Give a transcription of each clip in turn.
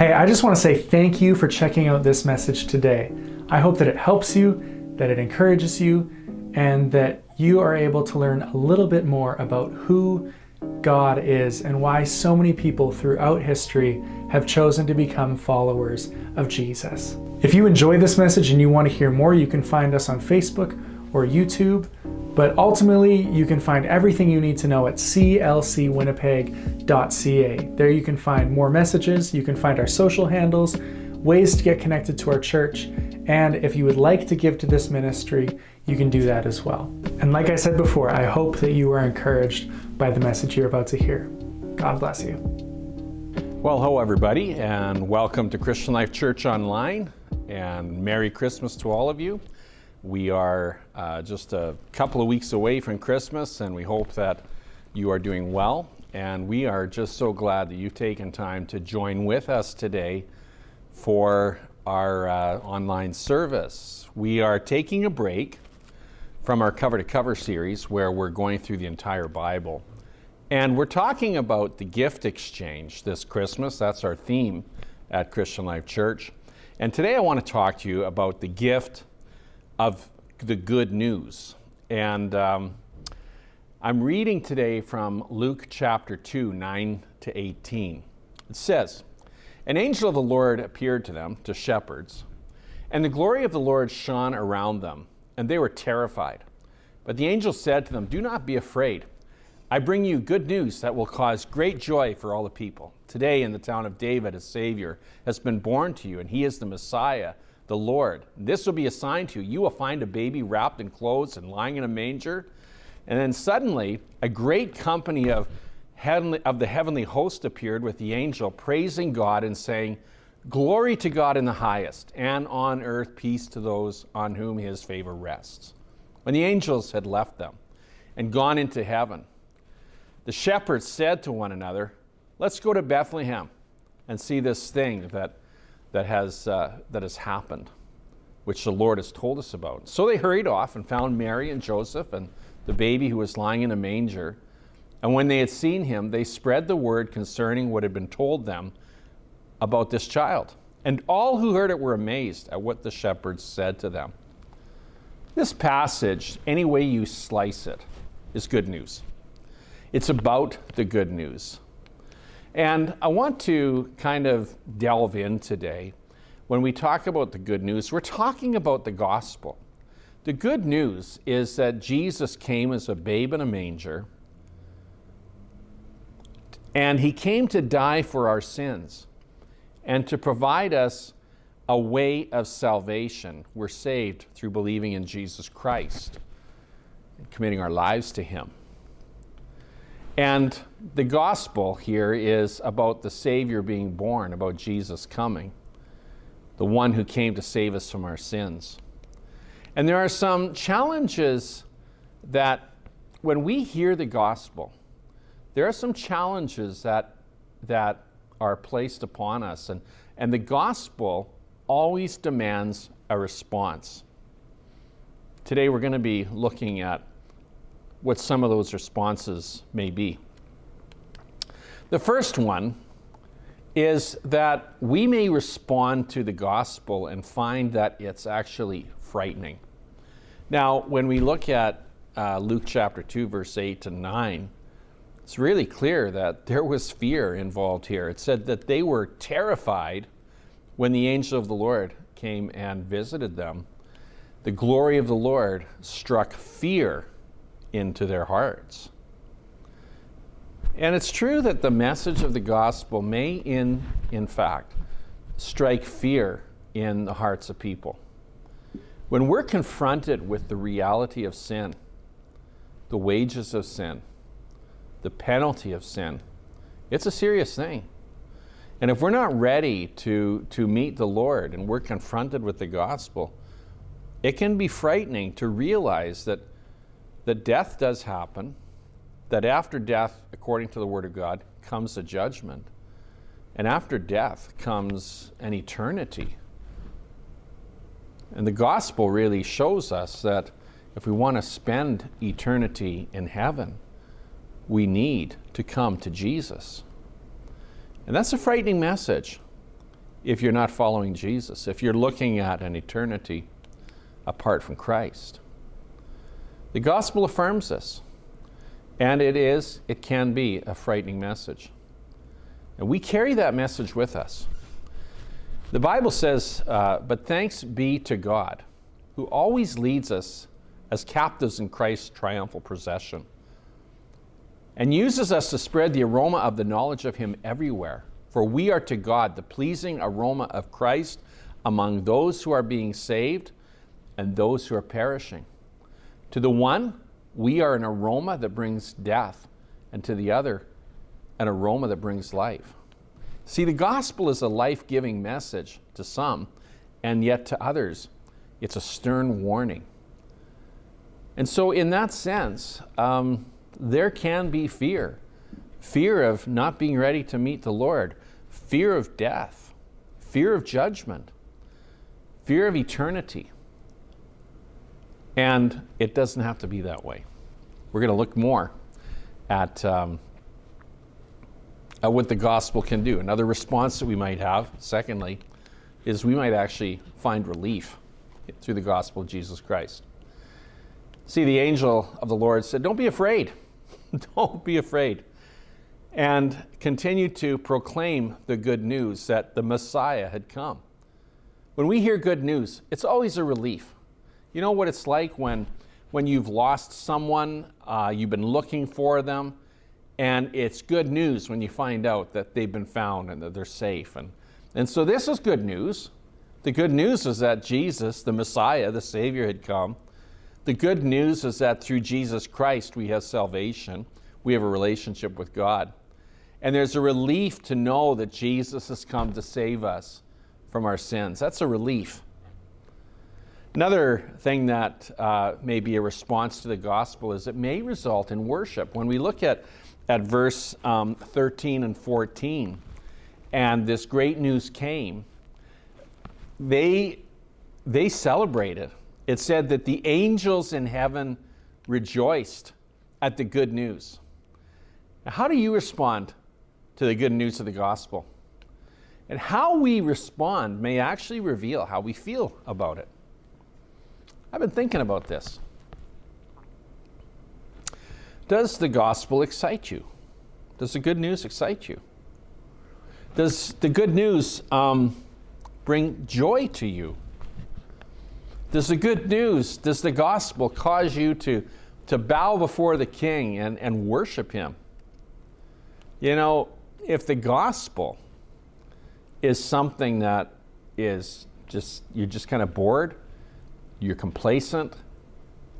Hey, I just want to say thank you for checking out this message today. I hope that it helps you, that it encourages you, and that you are able to learn a little bit more about who God is and why so many people throughout history have chosen to become followers of Jesus. If you enjoy this message and you want to hear more, you can find us on Facebook or YouTube. But ultimately, you can find everything you need to know at clcwinnipeg.ca. There you can find more messages, you can find our social handles, ways to get connected to our church, and if you would like to give to this ministry, you can do that as well. And like I said before, I hope that you are encouraged by the message you're about to hear. God bless you. Well, hello, everybody, and welcome to Christian Life Church Online, and Merry Christmas to all of you. We are uh, just a couple of weeks away from Christmas, and we hope that you are doing well. And we are just so glad that you've taken time to join with us today for our uh, online service. We are taking a break from our cover to cover series where we're going through the entire Bible. And we're talking about the gift exchange this Christmas. That's our theme at Christian Life Church. And today I want to talk to you about the gift of the good news. And um, I'm reading today from Luke chapter 2, 9 to 18. It says, An angel of the Lord appeared to them, to shepherds, and the glory of the Lord shone around them, and they were terrified. But the angel said to them, Do not be afraid. I bring you good news that will cause great joy for all the people. Today, in the town of David, a Savior has been born to you, and he is the Messiah, the Lord. This will be a sign to you. You will find a baby wrapped in clothes and lying in a manger. And then suddenly, a great company of, heavenly, of the heavenly host appeared with the angel, praising God and saying, Glory to God in the highest, and on earth peace to those on whom his favor rests. When the angels had left them and gone into heaven, the shepherds said to one another, Let's go to Bethlehem and see this thing that, that, has, uh, that has happened, which the Lord has told us about. So they hurried off and found Mary and Joseph and the baby who was lying in a manger. And when they had seen him, they spread the word concerning what had been told them about this child. And all who heard it were amazed at what the shepherds said to them. This passage, any way you slice it, is good news. It's about the good news. And I want to kind of delve in today. When we talk about the good news, we're talking about the gospel. The good news is that Jesus came as a babe in a manger, and he came to die for our sins and to provide us a way of salvation. We're saved through believing in Jesus Christ and committing our lives to him. And the gospel here is about the Savior being born, about Jesus coming, the one who came to save us from our sins. And there are some challenges that, when we hear the gospel, there are some challenges that, that are placed upon us. And, and the gospel always demands a response. Today we're going to be looking at what some of those responses may be. The first one is that we may respond to the gospel and find that it's actually frightening. Now, when we look at uh, Luke chapter 2, verse 8 to 9, it's really clear that there was fear involved here. It said that they were terrified when the angel of the Lord came and visited them. The glory of the Lord struck fear into their hearts. And it's true that the message of the gospel may, in, in fact, strike fear in the hearts of people. When we're confronted with the reality of sin, the wages of sin, the penalty of sin, it's a serious thing. And if we're not ready to, to meet the Lord and we're confronted with the gospel, it can be frightening to realize that that death does happen, that after death, according to the Word of God, comes a judgment, and after death comes an eternity. And the gospel really shows us that if we want to spend eternity in heaven, we need to come to Jesus. And that's a frightening message. if you're not following Jesus, if you're looking at an eternity apart from Christ. The gospel affirms this. And it is, it can be a frightening message. And we carry that message with us. The Bible says, uh, But thanks be to God, who always leads us as captives in Christ's triumphal procession, and uses us to spread the aroma of the knowledge of Him everywhere. For we are to God the pleasing aroma of Christ among those who are being saved and those who are perishing. To the one, we are an aroma that brings death, and to the other, an aroma that brings life. See, the gospel is a life giving message to some, and yet to others, it's a stern warning. And so, in that sense, um, there can be fear fear of not being ready to meet the Lord, fear of death, fear of judgment, fear of eternity. And it doesn't have to be that way. We're going to look more at, um, at what the gospel can do. Another response that we might have, secondly, is we might actually find relief through the gospel of Jesus Christ. See, the angel of the Lord said, Don't be afraid. Don't be afraid. And continue to proclaim the good news that the Messiah had come. When we hear good news, it's always a relief. You know what it's like when, when you've lost someone, uh, you've been looking for them, and it's good news when you find out that they've been found and that they're safe. And, and so this is good news. The good news is that Jesus, the Messiah, the Savior, had come. The good news is that through Jesus Christ we have salvation, we have a relationship with God. And there's a relief to know that Jesus has come to save us from our sins. That's a relief. Another thing that uh, may be a response to the gospel is it may result in worship. When we look at, at verse um, 13 and 14, and this great news came, they, they celebrated. It said that the angels in heaven rejoiced at the good news. Now, how do you respond to the good news of the gospel? And how we respond may actually reveal how we feel about it. I've been thinking about this. Does the gospel excite you? Does the good news excite you? Does the good news um, bring joy to you? Does the good news, does the gospel cause you to, to bow before the king and, and worship him? You know, if the gospel is something that is just, you're just kind of bored, you're complacent,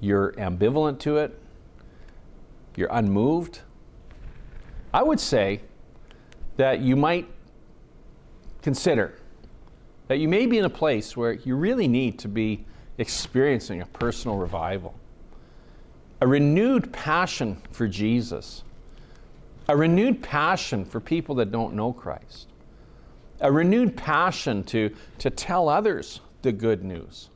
you're ambivalent to it, you're unmoved, I would say that you might consider that you may be in a place where you really need to be experiencing a personal revival, a renewed passion for Jesus, a renewed passion for people that don't know Christ, a renewed passion to, to tell others the good news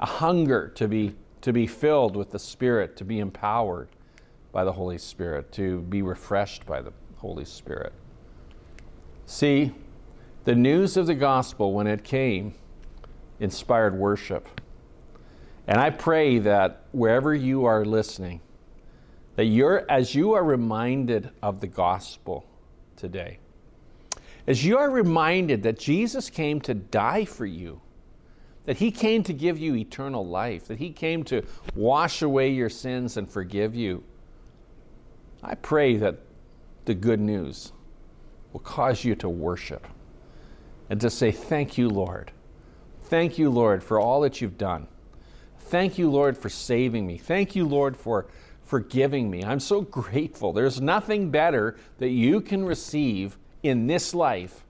a hunger to be, to be filled with the Spirit, to be empowered by the Holy Spirit, to be refreshed by the Holy Spirit. See, the news of the gospel, when it came, inspired worship. And I pray that wherever you are listening, that you're, as you are reminded of the gospel today, as you are reminded that Jesus came to die for you, that He came to give you eternal life, that He came to wash away your sins and forgive you. I pray that the good news will cause you to worship and to say, Thank you, Lord. Thank you, Lord, for all that you've done. Thank you, Lord, for saving me. Thank you, Lord, for forgiving me. I'm so grateful. There's nothing better that you can receive in this life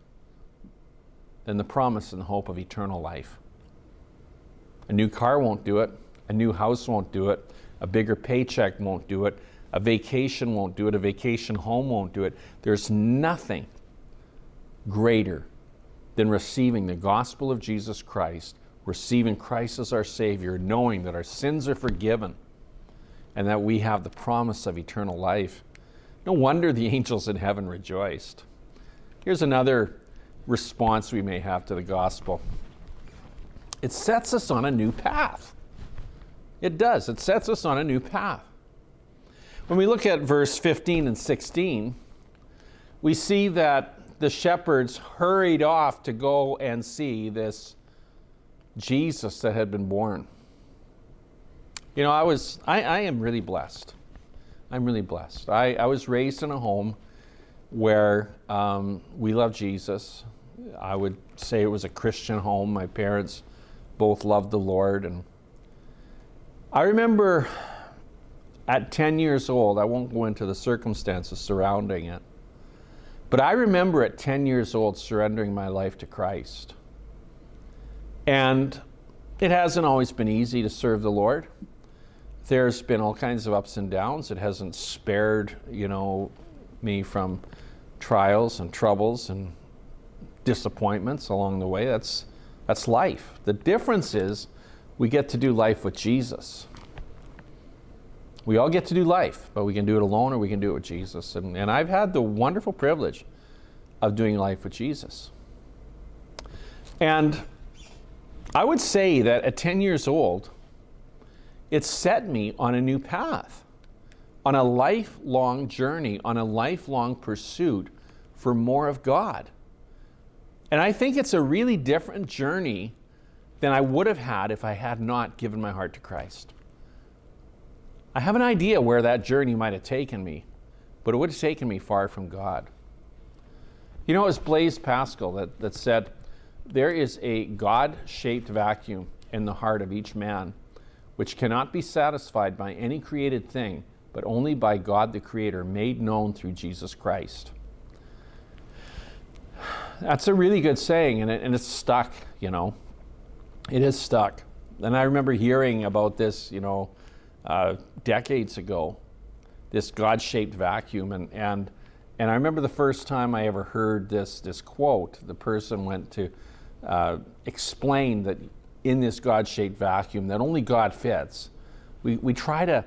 than the promise and hope of eternal life. A new car won't do it. A new house won't do it. A bigger paycheck won't do it. A vacation won't do it. A vacation home won't do it. There's nothing greater than receiving the gospel of Jesus Christ, receiving Christ as our Savior, knowing that our sins are forgiven and that we have the promise of eternal life. No wonder the angels in heaven rejoiced. Here's another response we may have to the gospel. It sets us on a new path. It does. It sets us on a new path. When we look at verse 15 and 16, we see that the shepherds hurried off to go and see this Jesus that had been born. You know, I was, I, I am really blessed. I'm really blessed. I, I was raised in a home where um, we love Jesus. I would say it was a Christian home. My parents both loved the Lord. And I remember at 10 years old, I won't go into the circumstances surrounding it, but I remember at 10 years old surrendering my life to Christ. And it hasn't always been easy to serve the Lord. There's been all kinds of ups and downs. It hasn't spared, you know, me from trials and troubles and disappointments along the way. That's that's life. The difference is we get to do life with Jesus. We all get to do life, but we can do it alone or we can do it with Jesus. And, and I've had the wonderful privilege of doing life with Jesus. And I would say that at 10 years old, it set me on a new path, on a lifelong journey, on a lifelong pursuit for more of God. And I think it's a really different journey than I would have had if I had not given my heart to Christ. I have an idea where that journey might have taken me, but it would have taken me far from God. You know, it was Blaise Pascal that, that said, There is a God shaped vacuum in the heart of each man, which cannot be satisfied by any created thing, but only by God the Creator, made known through Jesus Christ. That's a really good saying, and, it, and it's stuck, you know. It is stuck. And I remember hearing about this, you know, uh, decades ago, this God shaped vacuum. And, and, and I remember the first time I ever heard this, this quote, the person went to uh, explain that in this God shaped vacuum, that only God fits. We, we try to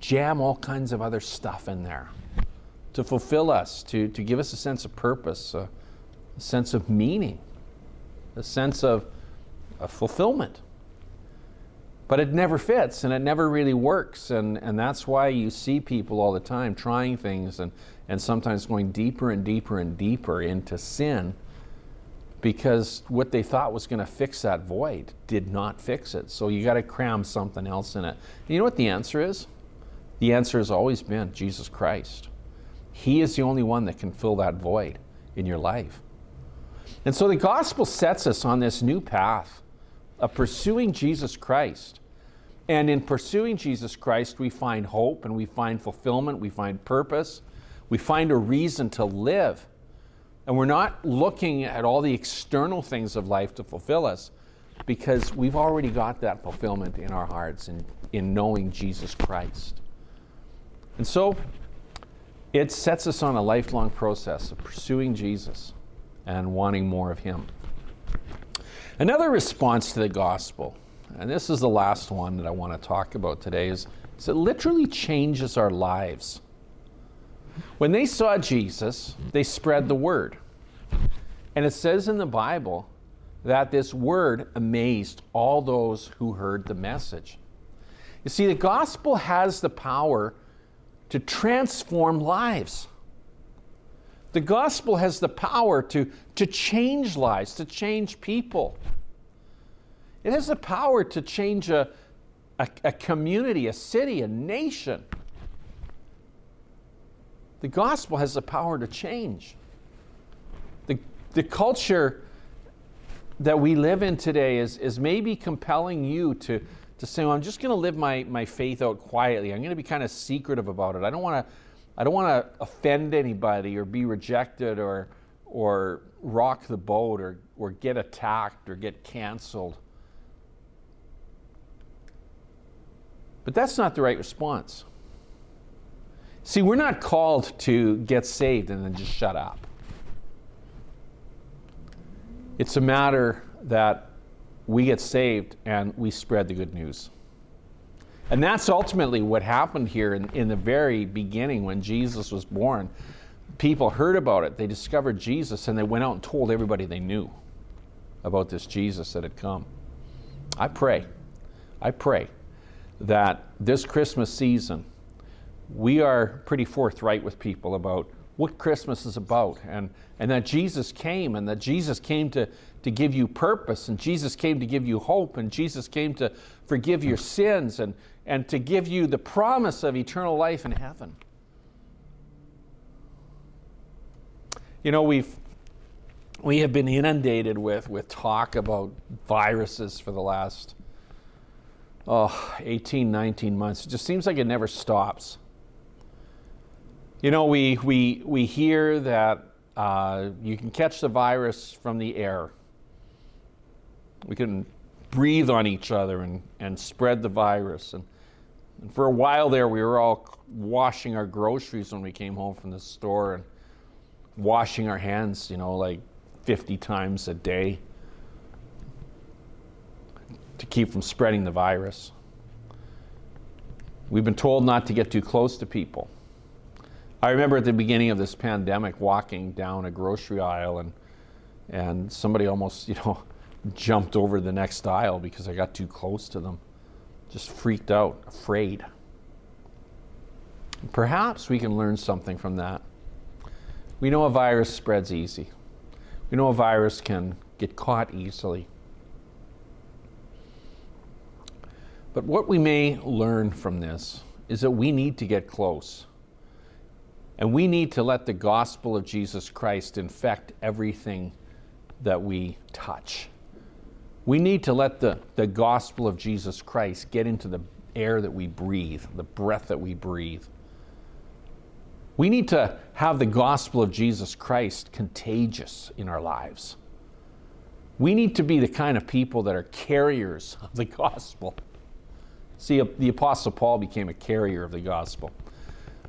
jam all kinds of other stuff in there to fulfill us, to, to give us a sense of purpose. Uh, a sense of meaning, a sense of, fulfillment. But it never fits and it never really works. And, and that's why you see people all the time trying things and, and sometimes going deeper and deeper and deeper into sin because what they thought was going to fix that void did not fix it. So you got to cram something else in it. And you know what the answer is? The answer has always been Jesus Christ. He is the only one that can fill that void in your life. And so the gospel sets us on this new path of pursuing Jesus Christ. And in pursuing Jesus Christ, we find hope and we find fulfillment, we find purpose, we find a reason to live. And we're not looking at all the external things of life to fulfill us because we've already got that fulfillment in our hearts in, in knowing Jesus Christ. And so it sets us on a lifelong process of pursuing Jesus and wanting more of Him. Another response to the gospel, and this is the last one that I want to talk about today, is, is it literally changes our lives. When they saw Jesus, they spread the word. And it says in the Bible that this word amazed all those who heard the message. You see, the gospel has the power to transform lives. The gospel has the power to, to change lives, to change people. It has the power to change a, a, a community, a city, a nation. The gospel has the power to change. The, the culture that we live in today is, is maybe compelling you to, to say, well, I'm just going to live my, my faith out quietly. I'm going to be kind of secretive about it. I don't want to I don't want to offend anybody or be rejected or, or rock the boat or, or get attacked or get canceled. But that's not the right response. See, we're not called to get saved and then just shut up. It's a matter that we get saved and we spread the good news. And that's ultimately what happened here in, in the very beginning when Jesus was born. people heard about it, they discovered Jesus, and they went out and told everybody they knew about this Jesus that had come. I pray, I pray that this Christmas season, we are pretty forthright with people about what Christmas is about and, and that Jesus came and that Jesus came to, to give you purpose and Jesus came to give you hope and Jesus came to forgive your sins and, and to give you the promise of eternal life in heaven. You know, we've we have been inundated with, with talk about viruses for the last oh, 18, 19 months. It just seems like it never stops. You know, we, we, we hear that uh, you can catch the virus from the air. We can breathe on each other and, and spread the virus. And, and for a while there, we were all washing our groceries when we came home from the store and washing our hands, you know, like 50 times a day to keep from spreading the virus. We've been told not to get too close to people. I remember at the beginning of this pandemic walking down a grocery aisle and and somebody almost, you know, jumped over the next aisle because I got too close to them. Just freaked out, afraid. Perhaps we can learn something from that. We know a virus spreads easy. We know a virus can get caught easily. But what we may learn from this is that we need to get close. And we need to let the gospel of Jesus Christ infect everything that we touch. We need to let the, the gospel of Jesus Christ get into the air that we breathe, the breath that we breathe. We need to have the gospel of Jesus Christ contagious in our lives. We need to be the kind of people that are carriers of the gospel. See, the Apostle Paul became a carrier of the gospel.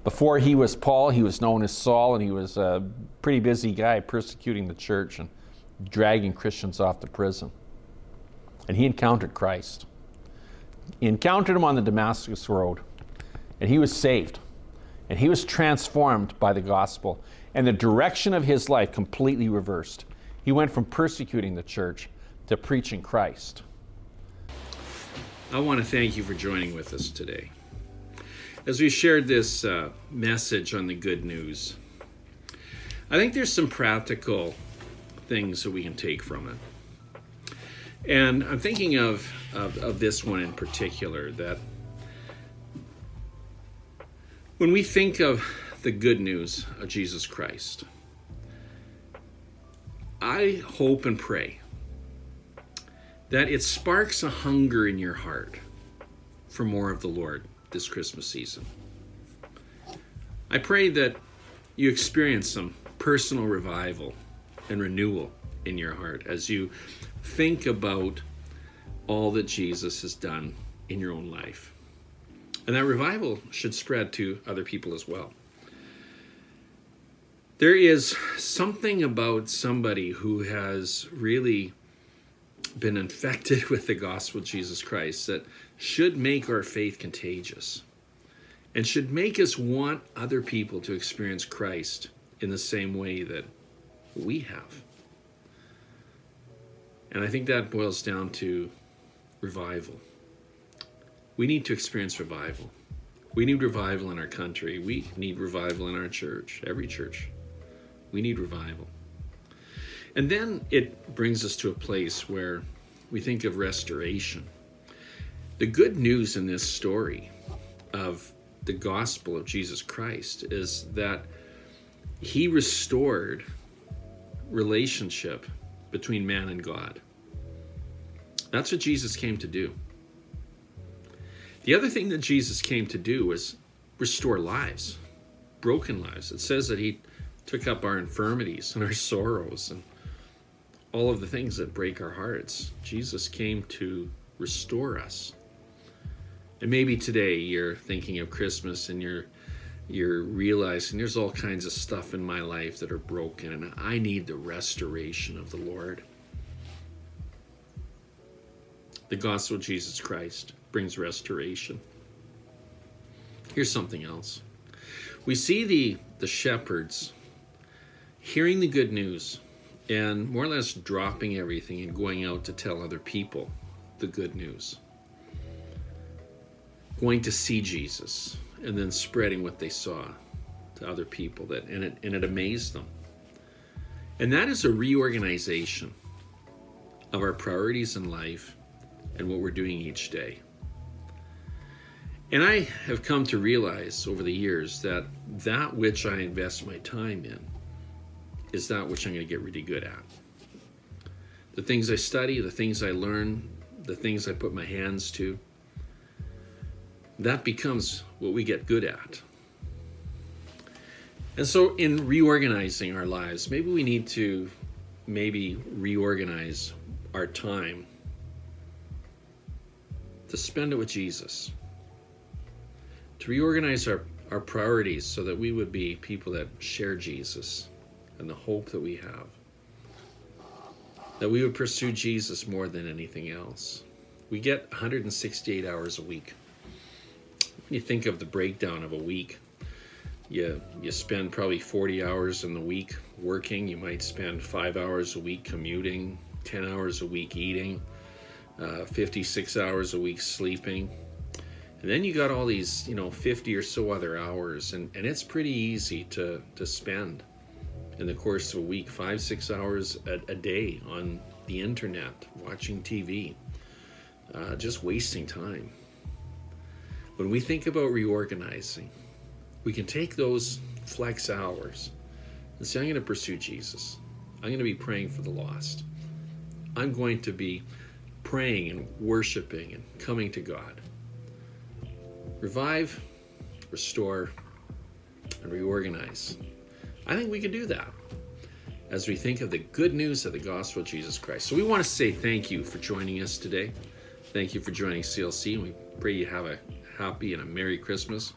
Before he was Paul, he was known as Saul, and he was a pretty busy guy persecuting the church and dragging Christians off to prison. And he encountered Christ. He encountered him on the Damascus Road, and he was saved. And he was transformed by the gospel, and the direction of his life completely reversed. He went from persecuting the church to preaching Christ. I want to thank you for joining with us today. As we shared this uh, message on the good news, I think there's some practical things that we can take from it. And I'm thinking of, of, of this one in particular that when we think of the good news of Jesus Christ, I hope and pray that it sparks a hunger in your heart for more of the Lord this Christmas season. I pray that you experience some personal revival and renewal in your heart as you think about all that Jesus has done in your own life. And that revival should spread to other people as well. There is something about somebody who has really been infected with the gospel of Jesus Christ that should make our faith contagious and should make us want other people to experience Christ in the same way that we have. And I think that boils down to revival. We need to experience revival. We need revival in our country. We need revival in our church, every church. We need revival. And then it brings us to a place where we think of restoration. The good news in this story of the gospel of Jesus Christ is that he restored relationship between man and God. That's what Jesus came to do. The other thing that Jesus came to do was restore lives, broken lives. It says that he took up our infirmities and our sorrows and all of the things that break our hearts. Jesus came to restore us. And maybe today you're thinking of Christmas and you're you're realizing there's all kinds of stuff in my life that are broken and I need the restoration of the Lord. The gospel of Jesus Christ brings restoration. Here's something else. We see the, the shepherds hearing the good news and more or less dropping everything and going out to tell other people the good news. Going to see Jesus and then spreading what they saw to other people that and it and it amazed them. And that is a reorganization of our priorities in life and what we're doing each day. And I have come to realize over the years that that which I invest my time in is that which I'm going to get really good at. The things I study, the things I learn, the things I put my hands to, that becomes what we get good at. And so, in reorganizing our lives, maybe we need to maybe reorganize our time to spend it with Jesus, to reorganize our, our priorities so that we would be people that share Jesus and the hope that we have, that we would pursue Jesus more than anything else. We get 168 hours a week. You think of the breakdown of a week, you you spend probably 40 hours in the week working. You might spend five hours a week commuting 10 hours a week eating uh, 56 hours a week sleeping. And then you got all these you know 50 or so other hours and, and it's pretty easy to to spend in the course of a week five six hours a, a day on the internet watching tv uh, just wasting time when we think about reorganizing we can take those flex hours and say, I'm going to pursue Jesus. I'm going to be praying for the lost. I'm going to be praying and worshiping and coming to God. Revive, restore, and reorganize. I think we can do that as we think of the good news of the gospel of Jesus Christ. So we want to say thank you for joining us today. Thank you for joining CLC, and we pray you have a happy and a Merry Christmas.